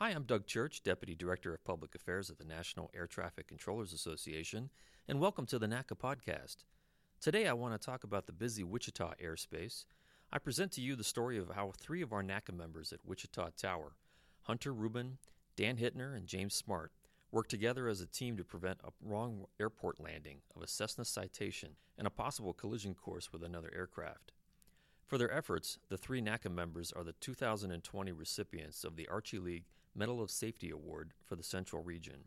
Hi, I'm Doug Church, Deputy Director of Public Affairs at the National Air Traffic Controllers Association, and welcome to the NATCA podcast. Today I want to talk about the busy Wichita airspace. I present to you the story of how three of our NATCA members at Wichita Tower, Hunter Rubin, Dan Hittner, and James Smart, worked together as a team to prevent a wrong airport landing of a Cessna Citation and a possible collision course with another aircraft. For their efforts, the three NATCA members are the 2020 recipients of the Archie League Medal of Safety Award for the Central Region.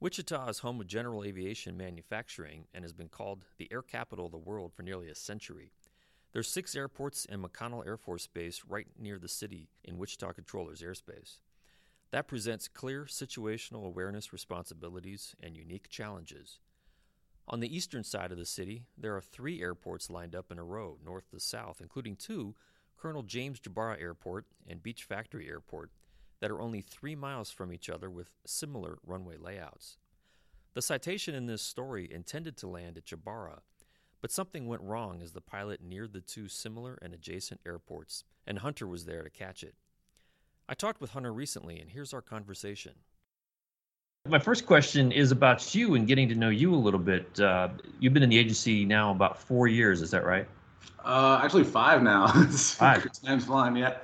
Wichita is home of general aviation manufacturing and has been called the air capital of the world for nearly a century. There's six airports and McConnell Air Force Base right near the city in Wichita Controllers airspace. That presents clear situational awareness responsibilities and unique challenges. On the eastern side of the city, there are three airports lined up in a row, north to south, including two Colonel James Jabara Airport and Beech Factory Airport, that are only three miles from each other with similar runway layouts. The citation in this story intended to land at Jabara, but something went wrong as the pilot neared the two similar and adjacent airports, and Hunter was there to catch it. I talked with Hunter recently, and here's our conversation. My first question is about you and getting to know you a little bit. Uh, you've been in the agency now about four years, is that right? Uh, actually, five now. five. Time's flying. Yeah.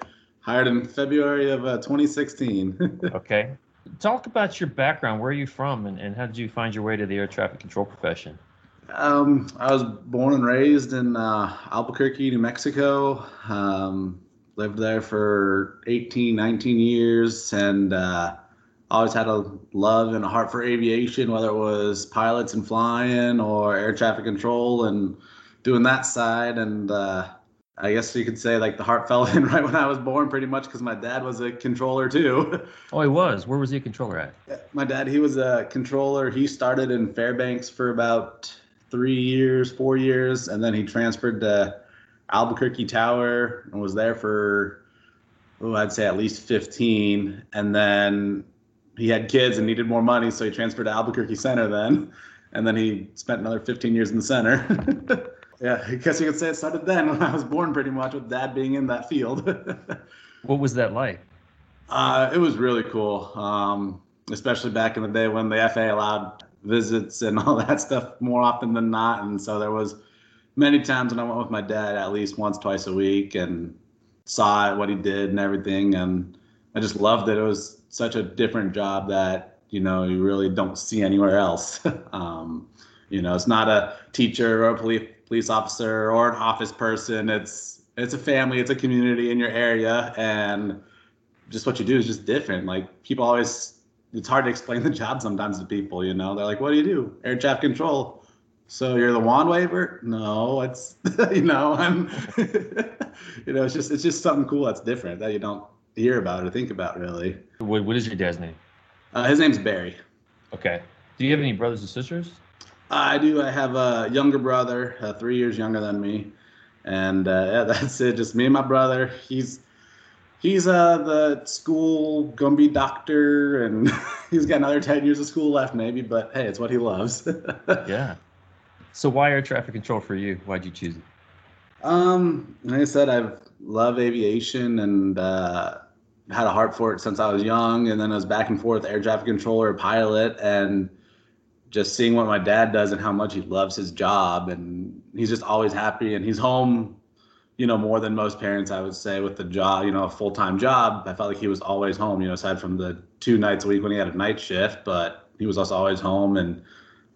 Hired in February of uh, 2016. okay. Talk about your background. Where are you from, and, and how did you find your way to the air traffic control profession? Um, I was born and raised in uh, Albuquerque, New Mexico. Um, lived there for 18, 19 years, and uh, always had a love and a heart for aviation, whether it was pilots and flying or air traffic control and doing that side. And uh, I guess you could say like the heart fell in right when I was born, pretty much because my dad was a controller too. Oh, he was. Where was he a controller at? My dad, he was a controller. He started in Fairbanks for about three years, four years, and then he transferred to Albuquerque Tower and was there for, oh, I'd say at least 15. And then he had kids and needed more money, so he transferred to Albuquerque Center then. And then he spent another 15 years in the center. Yeah, I guess you could say it started then when I was born, pretty much, with dad being in that field. what was that like? Uh, it was really cool, um, especially back in the day when the FAA allowed visits and all that stuff more often than not. And so there was many times when I went with my dad at least once, twice a week, and saw what he did and everything. And I just loved it. It was such a different job that you know you really don't see anywhere else. um, you know, it's not a teacher or a police police officer or an office person. It's it's a family, it's a community in your area, and just what you do is just different. Like people always, it's hard to explain the job sometimes to people. You know, they're like, "What do you do? Air traffic control." So you're the wand waver? No, it's you know, I'm you know, it's just it's just something cool that's different that you don't hear about or think about really. What what is your dad's name? Uh, his name's Barry. Okay. Do you have any brothers and sisters? I do. I have a younger brother, uh, three years younger than me, and uh, yeah, that's it. Just me and my brother. He's he's uh the school gonna be doctor, and he's got another ten years of school left, maybe. But hey, it's what he loves. yeah. So why air traffic control for you? Why'd you choose it? Um, like I said, I've loved aviation and uh, had a heart for it since I was young, and then I was back and forth air traffic controller, pilot, and just seeing what my dad does and how much he loves his job and he's just always happy and he's home you know more than most parents i would say with the job you know a full-time job. I felt like he was always home you know aside from the two nights a week when he had a night shift but he was also always home and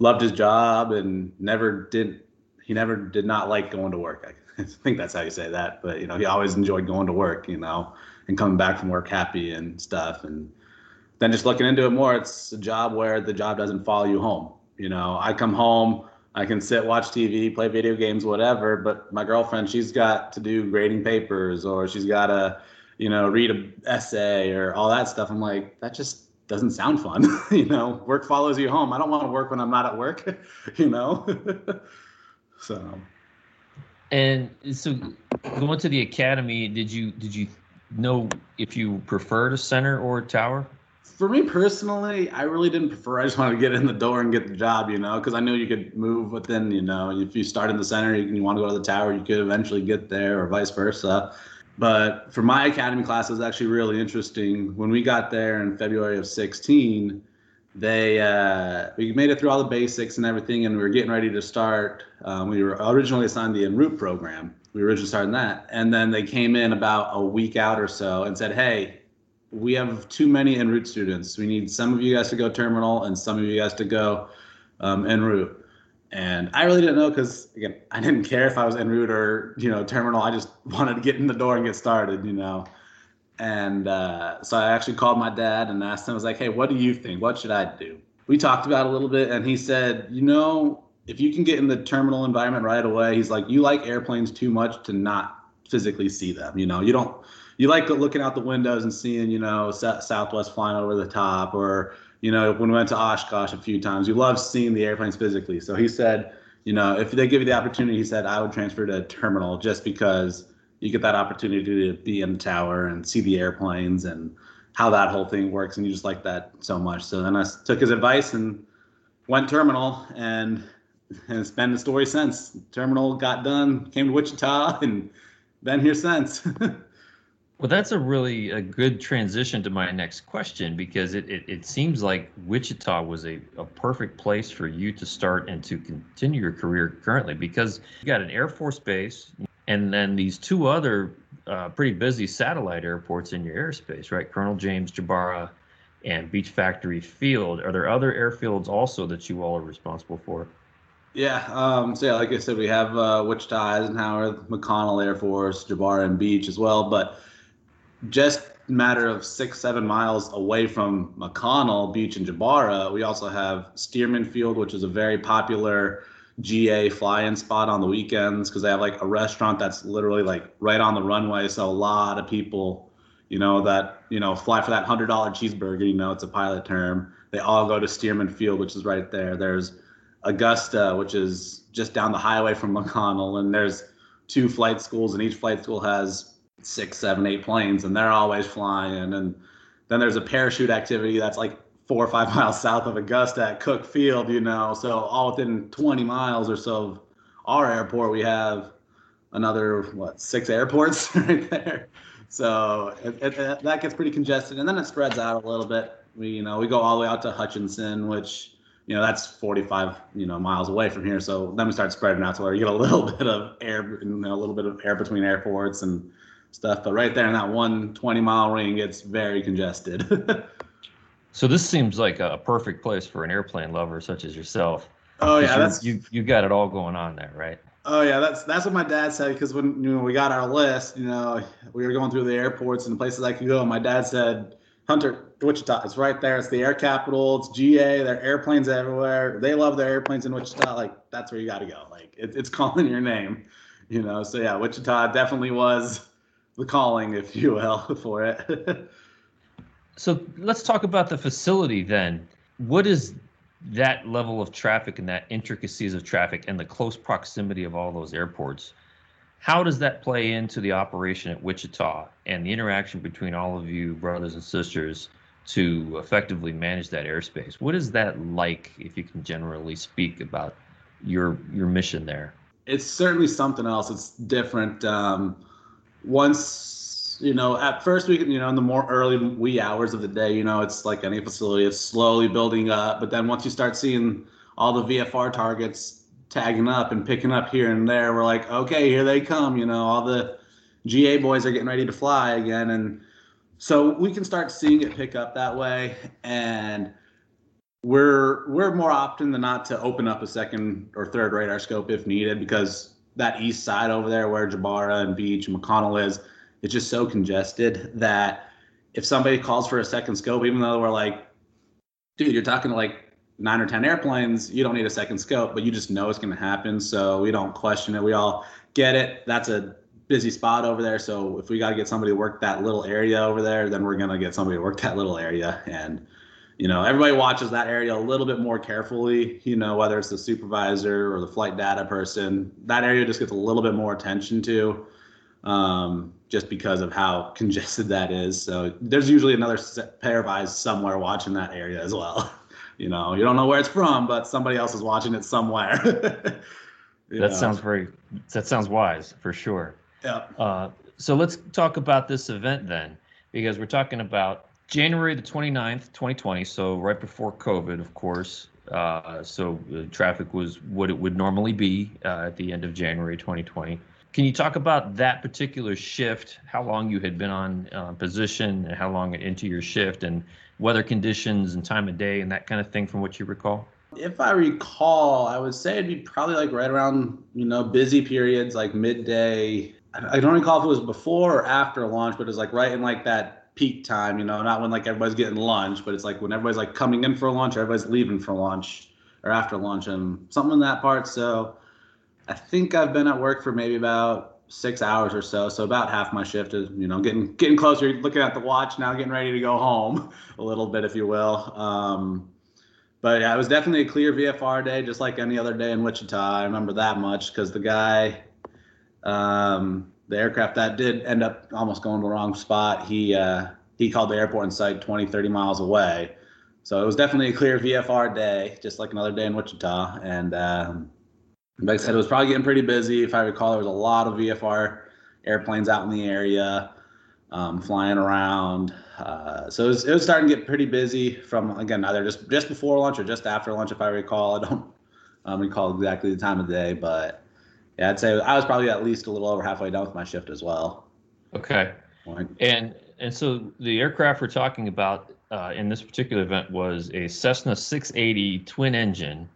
loved his job and never did he never did not like going to work. I think that's how you say that but you know he always enjoyed going to work you know and coming back from work happy and stuff and then just looking into it more, it's a job where the job doesn't follow you home. You know, I come home, I can sit, watch TV, play video games, whatever. But my girlfriend, she's got to do grading papers or she's got to, you know, read an essay or all that stuff. I'm like, that just doesn't sound fun. you know, work follows you home. I don't want to work when I'm not at work. you know, so. And so, going to the academy, did you did you know if you preferred a center or a tower? For me personally, I really didn't prefer. I just wanted to get in the door and get the job, you know, because I knew you could move within, you know, if you start in the center and you want to go to the tower, you could eventually get there, or vice versa. But for my academy class, it was actually really interesting. When we got there in February of 16, they uh, we made it through all the basics and everything, and we were getting ready to start. Um, we were originally assigned the en route program. We were originally starting that, and then they came in about a week out or so and said, "Hey, we have too many en route students. We need some of you guys to go terminal and some of you guys to go um, en route." And I really didn't know because again, I didn't care if I was en route or you know terminal. I just wanted to get in the door and get started, you know. And uh, so I actually called my dad and asked him, I was like, hey, what do you think? What should I do? We talked about a little bit, and he said, you know, if you can get in the terminal environment right away, he's like, you like airplanes too much to not physically see them. You know, you don't, you like looking out the windows and seeing, you know, Southwest flying over the top, or, you know, when we went to Oshkosh a few times, you love seeing the airplanes physically. So he said, you know, if they give you the opportunity, he said, I would transfer to terminal just because you get that opportunity to be in the tower and see the airplanes and how that whole thing works and you just like that so much. So then i took his advice and went terminal and it's been the story since. Terminal got done came to wichita and been here since well that's a really a good transition to my next question because it, it, it seems like wichita was a, a perfect place for you to start and to continue your career currently because you got an air force base and then these two other uh, pretty busy satellite airports in your airspace, right? Colonel James Jabara and Beech Factory Field. Are there other airfields also that you all are responsible for? Yeah. Um, so yeah, like I said, we have uh, Wichita, Eisenhower, McConnell Air Force, Jabara, and Beech as well. But just matter of six, seven miles away from McConnell, Beech and Jabara, we also have Stearman Field, which is a very popular GA fly-in spot on the weekends because they have like a restaurant that's literally like right on the runway. So a lot of people, you know, that you know fly for that hundred dollar cheeseburger. You know, it's a pilot term. They all go to Stearman Field, which is right there. There's Augusta, which is just down the highway from McConnell, and there's two flight schools, and each flight school has six, seven, eight planes, and they're always flying. And then there's a parachute activity that's like four or five miles south of Augusta at Cook Field, you know. So all within 20 miles or so of our airport, we have another what six airports right there. So it, it, it, that gets pretty congested, and then it spreads out a little bit. We you know we go all the way out to Hutchinson, which you know that's 45 you know miles away from here. So then we start spreading out to where you get a little bit of air, you know, a little bit of air between airports and stuff. But right there in that one 20 mile ring, it's very congested. So this seems like a perfect place for an airplane lover such as yourself. Oh yeah, that's you. You got it all going on there, right? Oh yeah, that's that's what my dad said because when you know we got our list, you know, we were going through the airports and the places I could go. And my dad said, "Hunter, Wichita, it's right there. It's the air capital. It's GA. There are airplanes everywhere. They love their airplanes in Wichita. Like that's where you got to go. Like it, it's calling your name, you know. So yeah, Wichita definitely was the calling, if you will, for it." So let's talk about the facility then. What is that level of traffic and that intricacies of traffic and the close proximity of all those airports? How does that play into the operation at Wichita and the interaction between all of you brothers and sisters to effectively manage that airspace? What is that like, if you can generally speak about your your mission there? It's certainly something else. It's different. Um, once you know, at first we can, you know, in the more early wee hours of the day, you know, it's like any facility, it's slowly building up. But then once you start seeing all the VFR targets tagging up and picking up here and there, we're like, okay, here they come. You know, all the GA boys are getting ready to fly again, and so we can start seeing it pick up that way. And we're we're more often than not to open up a second or third radar scope if needed because that east side over there where Jabara and Beech and McConnell is it's just so congested that if somebody calls for a second scope, even though we're like, dude, you're talking to like nine or 10 airplanes, you don't need a second scope, but you just know it's going to happen. So we don't question it. We all get it. That's a busy spot over there. So if we got to get somebody to work that little area over there, then we're going to get somebody to work that little area. And, you know, everybody watches that area a little bit more carefully, you know, whether it's the supervisor or the flight data person, that area just gets a little bit more attention to um, just because of how congested that is. So there's usually another pair of eyes somewhere watching that area as well. you know, you don't know where it's from, but somebody else is watching it somewhere. that know. sounds very. That sounds wise for sure. Yeah. Uh, so let's talk about this event then, because we're talking about January the 29th, 2020. So right before COVID, of course. Uh, so uh, traffic was what it would normally be uh, at the end of January 2020. Can you talk about that particular shift? How long you had been on uh, position, and how long into your shift, and weather conditions and time of day, and that kind of thing, from what you recall? If I recall, I would say it'd be probably like right around you know busy periods, like midday. I don't recall if it was before or after lunch, but it was like right in like that peak time, you know, not when like everybody's getting lunch, but it's like when everybody's like coming in for lunch, or everybody's leaving for lunch or after lunch, and something in that part. So I think I've been at work for maybe about six hours or so. So about half my shift is, you know, getting getting closer, looking at the watch now, getting ready to go home a little bit, if you will. Um, but yeah, it was definitely a clear VFR day, just like any other day in Wichita. I remember that much because the guy, um, the aircraft that did end up almost going to the wrong spot, he uh, he called the airport in sight 20, 30 miles away. So it was definitely a clear VFR day, just like another day in Wichita. And um, like I said, it was probably getting pretty busy. If I recall, there was a lot of VFR airplanes out in the area um, flying around. Uh, so it was, it was starting to get pretty busy from again either just just before lunch or just after lunch, if I recall. I don't um, recall exactly the time of the day, but yeah, I'd say I was probably at least a little over halfway done with my shift as well. Okay. And and so the aircraft we're talking about uh, in this particular event was a Cessna 680 twin engine.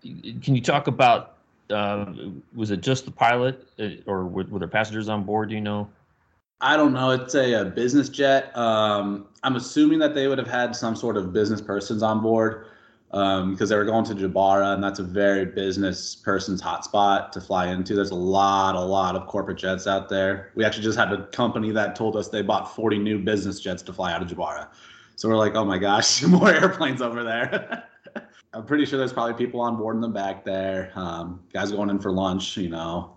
Can you talk about uh, was it just the pilot, uh, or were, were, there passengers on board? Do you know? I don't know. It's a, a business jet. Um, I'm assuming that they would have had some sort of business persons on board um, because they were going to Jabara, and that's a very business person's hotspot to fly into. There's a lot, a lot of corporate jets out there. We actually just had a company that told us they bought 40 new business jets to fly out of Jabara. So we're like, oh my gosh, more airplanes over there. I'm pretty sure there's probably people on board in the back there. Um, guys going in for lunch, you know.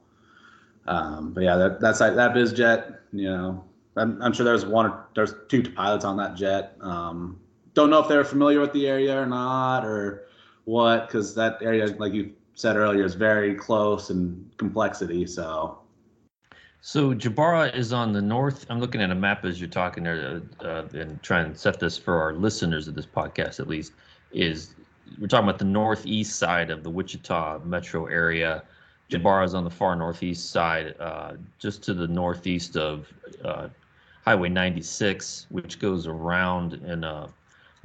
Um, but yeah, that that's like that biz jet. You know, I'm, I'm sure there's one, there's two pilots on that jet. Um, don't know if they're familiar with the area or not, or what, because that area, like you said earlier, is very close and complexity. So. So Jabara is on the north. I'm looking at a map as you're talking there, uh, and trying to set this for our listeners of this podcast at least. Is we're talking about the northeast side of the Wichita metro area. Jabara is on the far northeast side, uh, just to the northeast of uh, Highway 96, which goes around in a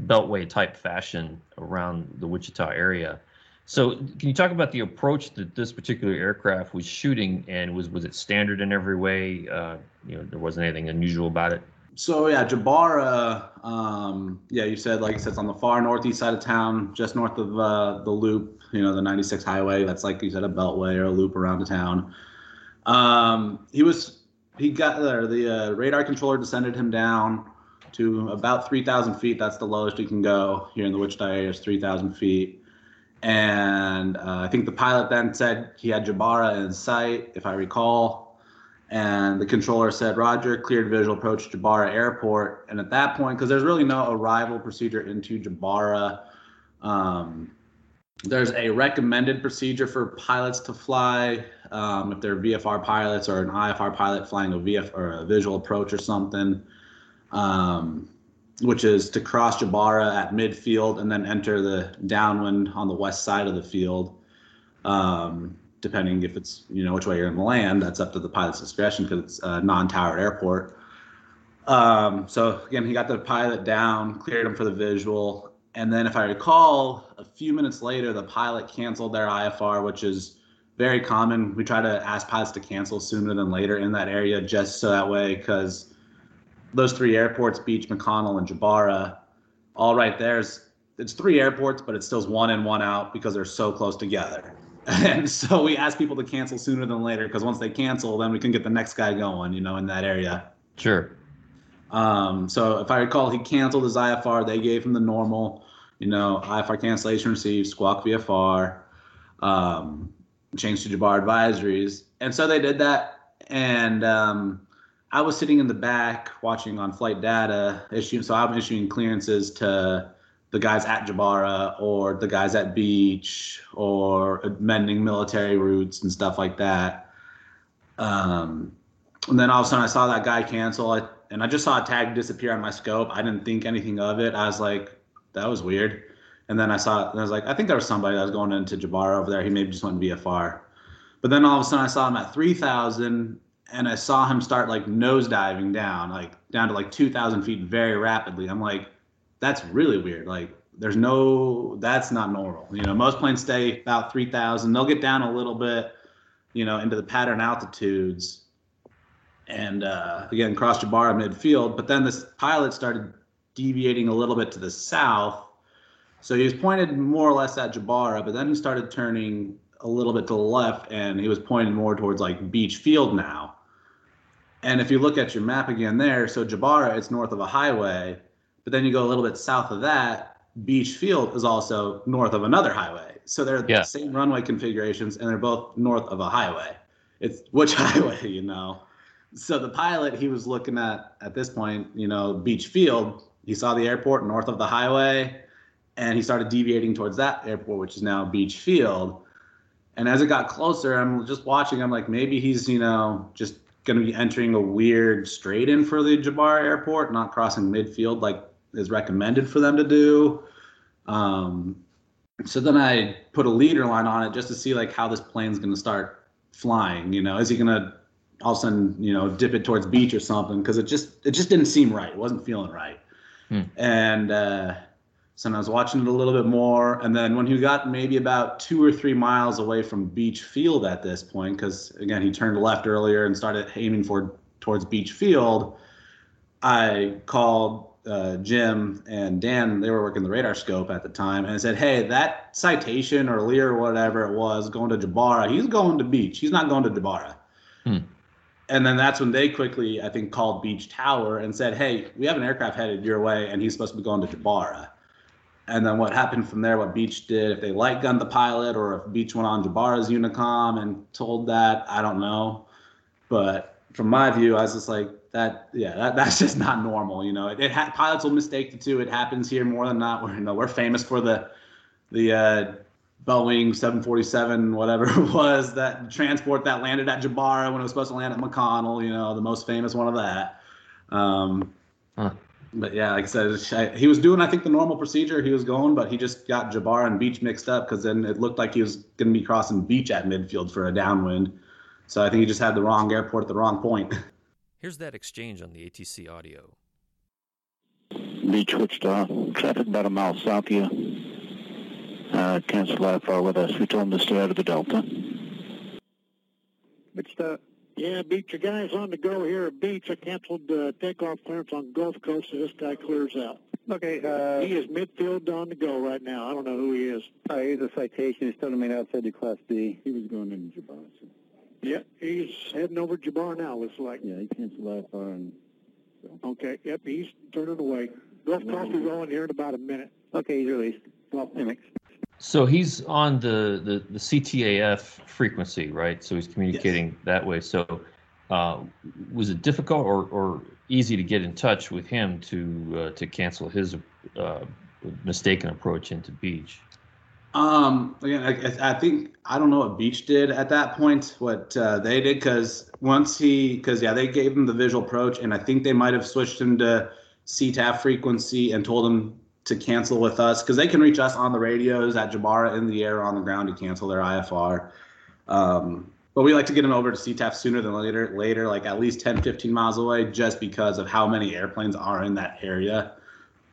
beltway type fashion around the Wichita area. So, can you talk about the approach that this particular aircraft was shooting, and was was it standard in every way? Uh, you know, there wasn't anything unusual about it. So yeah, Jabara. Um, yeah, you said like you said, it's on the far northeast side of town, just north of uh, the loop. You know, the 96 highway. That's like you said, a beltway or a loop around the town. Um, he was he got there. The uh, radar controller descended him down to about 3,000 feet. That's the lowest you can go here in the Wichita area is 3,000 feet. And uh, I think the pilot then said he had Jabara in sight, if I recall and the controller said, Roger, cleared visual approach Jabara Airport. And at that point, because there's really no arrival procedure into Jabara, um, there's a recommended procedure for pilots to fly um, if they're VFR pilots or an IFR pilot flying a VF or a visual approach or something, um, which is to cross Jabara at midfield and then enter the downwind on the west side of the field. Um, depending if it's you know which way you're in the land. That's up to the pilot's discretion because it's a non-towered airport. Um, so again, he got the pilot down, cleared him for the visual, and then if I recall, a few minutes later, the pilot canceled their IFR, which is very common. We try to ask pilots to cancel sooner than later in that area, just so that way, because those three airports, Beech, McConnell, and Jabara, all right there's it's three airports, but it still's one in, one out because they're so close together. And so we ask people to cancel sooner than later because once they cancel, then we can get the next guy going, you know, in that area. Sure. Um, so if I recall, he canceled his IFR. They gave him the normal, you know, IFR cancellation received, squawk VFR, um, changed to Jabara advisories. And so they did that. And um, I was sitting in the back watching on flight data, issuing, so I'm issuing clearances to the guys at Jabara or the guys at Beech or amending military routes and stuff like that. Um, and then all of a sudden I saw that guy cancel, I, and I just saw a tag disappear on my scope. I didn't think anything of it. I was like, that was weird. And then I saw, and I was like, I think there was somebody that was going into Jabara over there. He maybe just went VFR. But then all of a sudden I saw him at 3,000 and I saw him start like nose diving down, like down to like 2,000 feet very rapidly. I'm like, that's really weird. Like, there's no, that's not normal. You know, most planes stay about 3,000. They'll get down a little bit, you know, into the pattern altitudes and uh, again cross Jabara midfield. But then this pilot started deviating a little bit to the south, so he was pointed more or less at Jabara, but then he started turning a little bit to the left, and he was pointed more towards like Beech Field now. And if you look at your map again there, so Jabara it's north of a highway, but then you go a little bit south of that, Beech Field is also north of another highway. So they're yeah. the same runway configurations, and they're both north of a highway. It's which highway, you know? so the pilot he was looking at at this point, you know, Beech Field. He saw the airport north of the highway, and he started deviating towards that airport, which is now Beech Field. And as it got closer, I'm just watching. I'm like, maybe he's you know just going to be entering a weird straight in for the Jabara airport, not crossing midfield like is recommended for them to do. Um, so then I put a leader line on it just to see like how this plane's going to start flying. You know, is he going to all of a sudden, you know, dip it towards Beech or something because it just it just didn't seem right. It wasn't feeling right. Hmm. And uh, so I was watching it a little bit more, and then when he got maybe about two or three miles away from Beech Field at this point, because again he turned left earlier and started aiming for towards Beech Field, I called uh, Jim and Dan. They were working the radar scope at the time, and I said, "Hey, that citation or Lear or whatever it was going to Jabara. He's going to Beech. He's not going to Jabara." Hmm and then that's when they quickly, I think, called Beech Tower and said, "Hey, we have an aircraft headed your way, and he's supposed to be going to Jabara." And then what happened from there? What Beech did, if they light gunned the pilot, or if Beech went on Jabara's Unicom and told that, I don't know. But from my view, I was just like, that, yeah, that, that's just not normal. You know, it, it ha- pilots will mistake the two. It happens here more than not. We're, you know, we're famous for the the uh, Boeing 747, whatever it was, that transport that landed at Jabara when it was supposed to land at McConnell, you know, the most famous one of that. Um, huh. But yeah, like I said, he was doing, I think, the normal procedure. He was going, but he just got Jabara and Beech mixed up because then it looked like he was going to be crossing Beech at midfield for a downwind. So I think he just had the wrong airport at the wrong point. Here's that exchange on the ATC audio. Beech Wichita, traffic about a mile south of you uh, cancel IFR with us. We told them to stay out of the Delta. Wichita. Yeah, Beech, your guy's on the go here at Beech. I canceled uh, takeoff clearance on Gulf Coast, so this guy clears out. Okay. Uh, he is midfield on the go right now. I don't know who he is. Uh, he's a citation. He's still remain outside the Class B. He was going into Jabara. So. Yeah, he's heading over Jabara now, looks like. Yeah, he canceled IFR. And, so. Okay, yep, he's turning away. Gulf Coast is on here in about a minute. Okay, he's released. Well, thanks. So he's on the, the, the CTAF frequency, right? So he's communicating yes. that way. So uh, was it difficult or, or easy to get in touch with him to uh, to cancel his uh, mistaken approach into Beech? Um, again, I, I, think I don't know what Beech did at that point. What uh, they did because once he, because yeah, they gave him the visual approach, and I think they might have switched him to CTAF frequency and told him to cancel with us because they can reach us on the radios at Jabara in the air on the ground to cancel their IFR. Um, but we like to get them over to CTAF sooner than later, later, like at least 10, 15 miles away, just because of how many airplanes are in that area.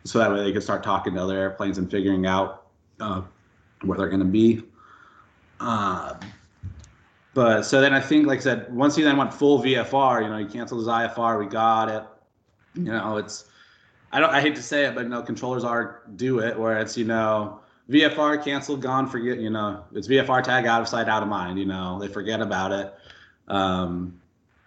So that way they can start talking to other airplanes and figuring out uh, where they're going to be. Uh, but so then I think, like I said, once he then went full VFR, you know, he canceled his IFR, we got it. You know, it's I don't. I hate to say it, but you know, controllers are do it where it's you know VFR canceled, gone, forget. You know, it's VFR tag out of sight, out of mind. You know, they forget about it. Um,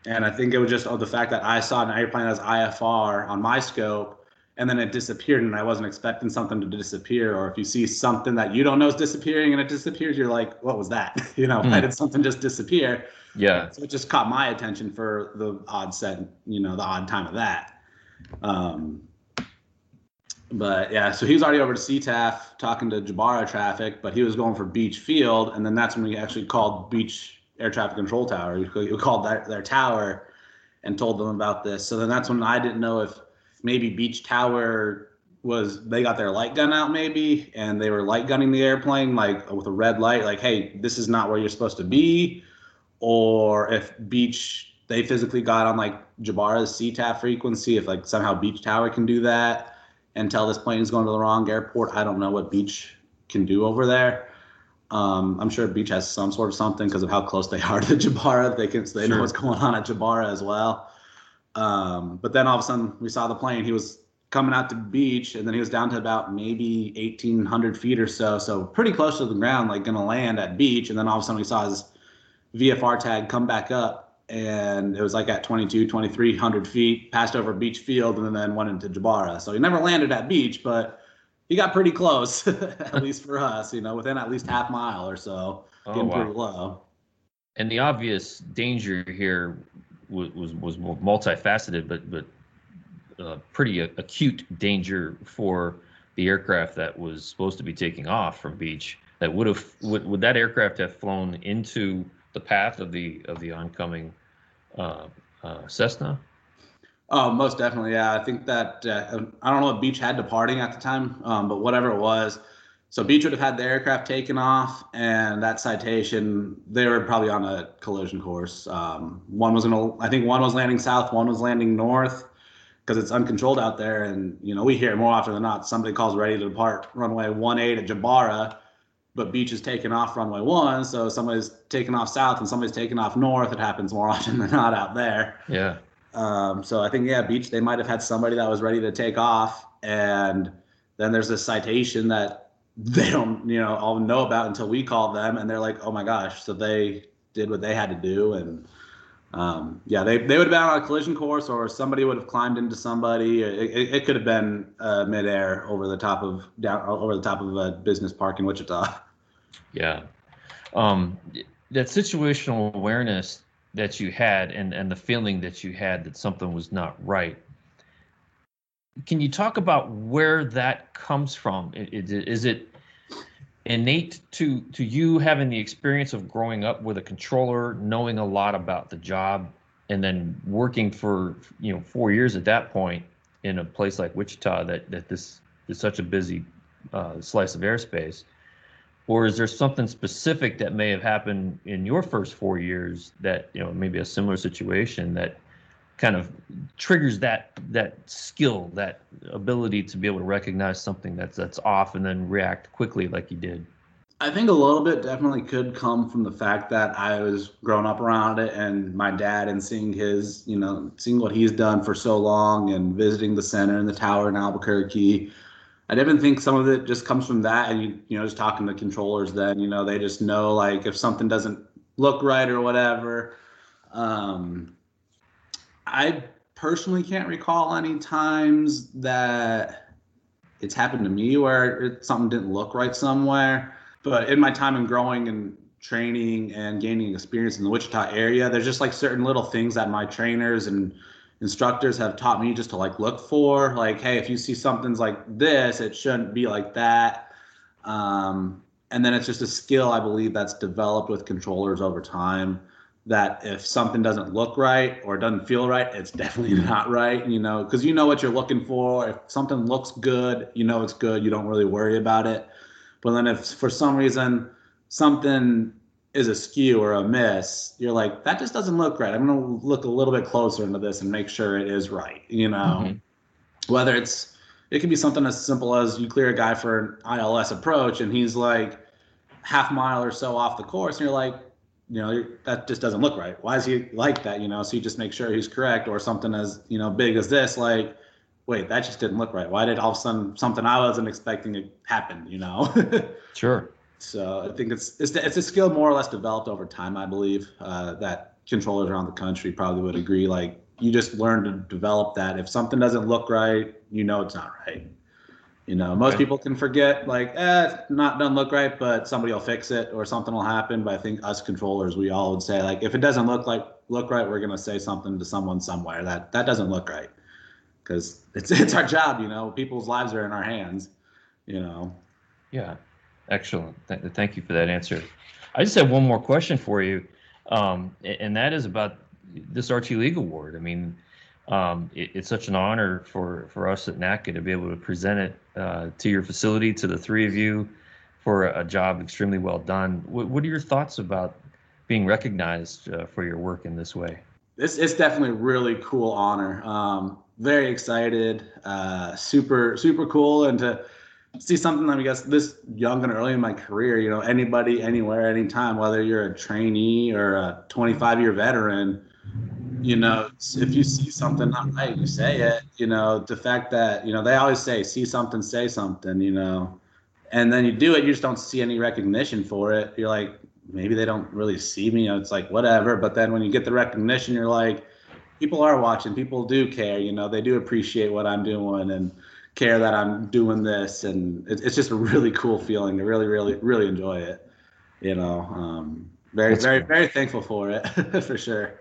and I think it was just oh, the fact that I saw an airplane as IFR on my scope, and then it disappeared, and I wasn't expecting something to disappear. Or if you see something that you don't know is disappearing and it disappears, you're like, what was that? you know, mm. why did something just disappear? Yeah. So it just caught my attention for the odd set, you know, the odd time of that. Um, but yeah, so he was already over to CTAF talking to Jabara traffic, but he was going for Beech Field, and then that's when we actually called Beech Air Traffic Control Tower. We called that their tower, and told them about this. So then that's when I didn't know if maybe Beech Tower was they got their light gun out maybe and they were light gunning the airplane like with a red light like hey this is not where you're supposed to be or if Beech they physically got on like Jabara's CTAF frequency if like somehow Beech Tower can do that and tell this plane is going to the wrong airport I don't know what Beech can do over there um, I'm sure Beech has some sort of something because of how close they are to Jabara they can they Sure. know what's going on at Jabara as well um, but then all of a sudden we saw the plane. He was coming out to the Beech, and then he was down to about maybe 1,800 feet or so, so pretty close to the ground, like going to land at Beech. And then all of a sudden we saw his VFR tag come back up, and it was like at 22, 2,300 feet, passed over Beech field, and then went into Jabara. So he never landed at Beech, but he got pretty close, at least for us, you know, within at least half mile or so, Oh, getting wow. pretty low. And the obvious danger here was was, was multifaceted, but but uh, pretty acute danger for the aircraft that was supposed to be taking off from Beech. That would have would, would that aircraft have flown into the path of the of the oncoming Cessna? Oh, most definitely. Yeah, I think that uh, I don't know what Beech had departing at the time, um, but whatever it was, so Beech would have had the aircraft taken off, and that citation they were probably on a collision course. Um, one was gonna, I think one was landing south, one was landing north, because it's uncontrolled out there, and you know we hear more often than not somebody calls ready to depart runway 18 at Jabara, but Beech is taking off runway one, so somebody's taking off south and somebody's taking off north. It happens more often than not out there. Yeah. Um, so I think yeah, Beech they might have had somebody that was ready to take off, and then there's this citation that they don't you know all know about until we call them, and they're like, oh my gosh, so they did what they had to do, and um, yeah, they they would have been on a collision course, or somebody would have climbed into somebody. It, it, it could have been uh, midair over the top of down over the top of a business park in Wichita. Yeah. Um, that situational awareness that you had and, and the feeling that you had that something was not right. Can you talk about where that comes from? Is is it innate to, to you having the experience of growing up with a controller, knowing a lot about the job, and then working for you know four years at that point in a place like Wichita that, that this is such a busy uh, slice of airspace? or is there something specific that may have happened in your first four years that you know maybe a similar situation that kind of triggers that that skill that ability to be able to recognize something that's that's off and then react quickly like you did I think a little bit definitely could come from the fact that I was growing up around it and my dad and seeing his, you know, seeing what he's done for so long and visiting the center and the tower in Albuquerque. I definitely think some of it just comes from that and you, you know, just talking to controllers then, you know, they just know like if something doesn't look right or whatever. Um I personally can't recall any times that it's happened to me where it, something didn't look right somewhere. But in my time in growing and training and gaining experience in the Wichita area, there's just like certain little things that my trainers and instructors have taught me just to like look for. Like, hey, if you see something's like this, it shouldn't be like that. Um, and then it's just a skill I believe that's developed with controllers over time. That if something doesn't look right or doesn't feel right, it's definitely not right. You know, because you know what you're looking for. If something looks good, you know it's good. You don't really worry about it. But then if for some reason something is askew or a miss, you're like, that just doesn't look right. I'm gonna look a little bit closer into this and make sure it is right. You know, Mhm. whether it's it can be something as simple as you clear a guy for an ILS approach and he's like half mile or so off the course, and you're like, you know, that just doesn't look right. Why is he like that? You know, so you just make sure he's correct, or something as you know big as this, like, wait, that just didn't look right. Why did all of a sudden something I wasn't expecting to happen? You know. sure So I think it's it's it's a skill more or less developed over time. I believe uh, that controllers around the country probably would agree. Like you just learn to develop that. If something doesn't look right, you know it's not right. You know, most Okay. people can forget like, eh, not doesn't look right, but somebody will fix it or something will happen. But I think us controllers, we all would say like, if it doesn't look like look right, we're gonna say something to someone somewhere that that doesn't look right, because it's it's our job. You know, people's lives are in our hands. You know. Yeah, excellent. Th- thank you for that answer. I just have one more question for you, um, and that is about this Archie League Award. I mean, um, it, it's such an honor for, for us at NATCA to be able to present it uh, to your facility, to the three of you, for a, job extremely well done. What, what, are your thoughts about being recognized uh, for your work in this way? It's, it's definitely a really cool honor. Um, very excited, uh, super super cool, and to see something that I guess this young and early in my career, you know, anybody, anywhere, anytime, whether you're a trainee or a 25 year veteran, you know, if you see something not right, you say it. You know, the fact that you know they always say, "See something, say something." You know, and then you do it, you just don't see any recognition for it. You're like, maybe they don't really see me. It's like whatever. But then when you get the recognition, you're like, people are watching. People do care. You know, they do appreciate what I'm doing and care that I'm doing this, and it's it's just a really cool feeling to really, really, really enjoy it. You know, um, very, That's very, cool. very thankful for it for sure.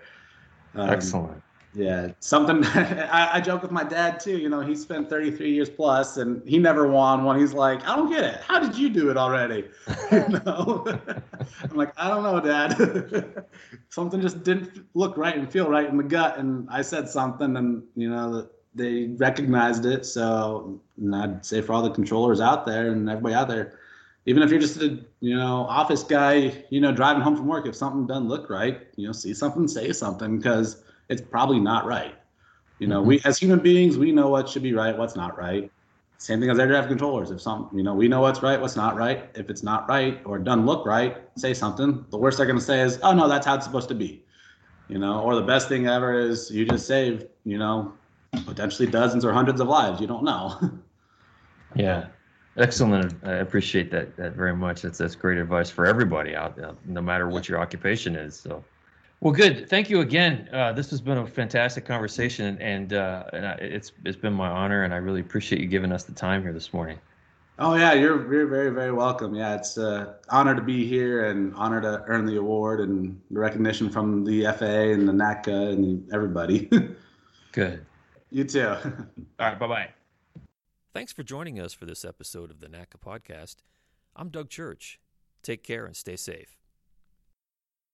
Um, Excellent. Yeah, something I, I, joke with my dad too. You know, he spent 33 years plus, and he never won one. He's like, I don't get it. How did you do it already? you know, I'm like, I don't know, Dad. something just didn't look right and feel right in the gut, and I said something, and you know, they recognized it. So and I'd say for all the controllers out there and everybody out there, even if you're just a you know office guy, you know, driving home from work, if something doesn't look right, you know, see something, say something, because it's probably not right. You know, mm-hmm. we as human beings, we know what should be right, what's not right. Same thing as air traffic controllers. If some, you know, we know what's right, what's not right. If it's not right or doesn't look right, say something. The worst they're going to say is, "Oh no, that's how it's supposed to be." You know, or the best thing ever is you just saved, you know, potentially dozens or hundreds of lives. You don't know. yeah, excellent. I appreciate that that very much. That's that's great advice for everybody out there, no matter what your occupation is. So. Well, good. Thank you again. Uh, this has been a fantastic conversation, and, uh, and it's it's been my honor, and I really appreciate you giving us the time here this morning. Oh yeah, you're you're very very welcome. Yeah, it's an uh, honor to be here and honor to earn the award and the recognition from the FAA and the NATCA and everybody. good. You too. All right. Bye bye. Thanks for joining us for this episode of the NATCA podcast. I'm Doug Church. Take care and stay safe.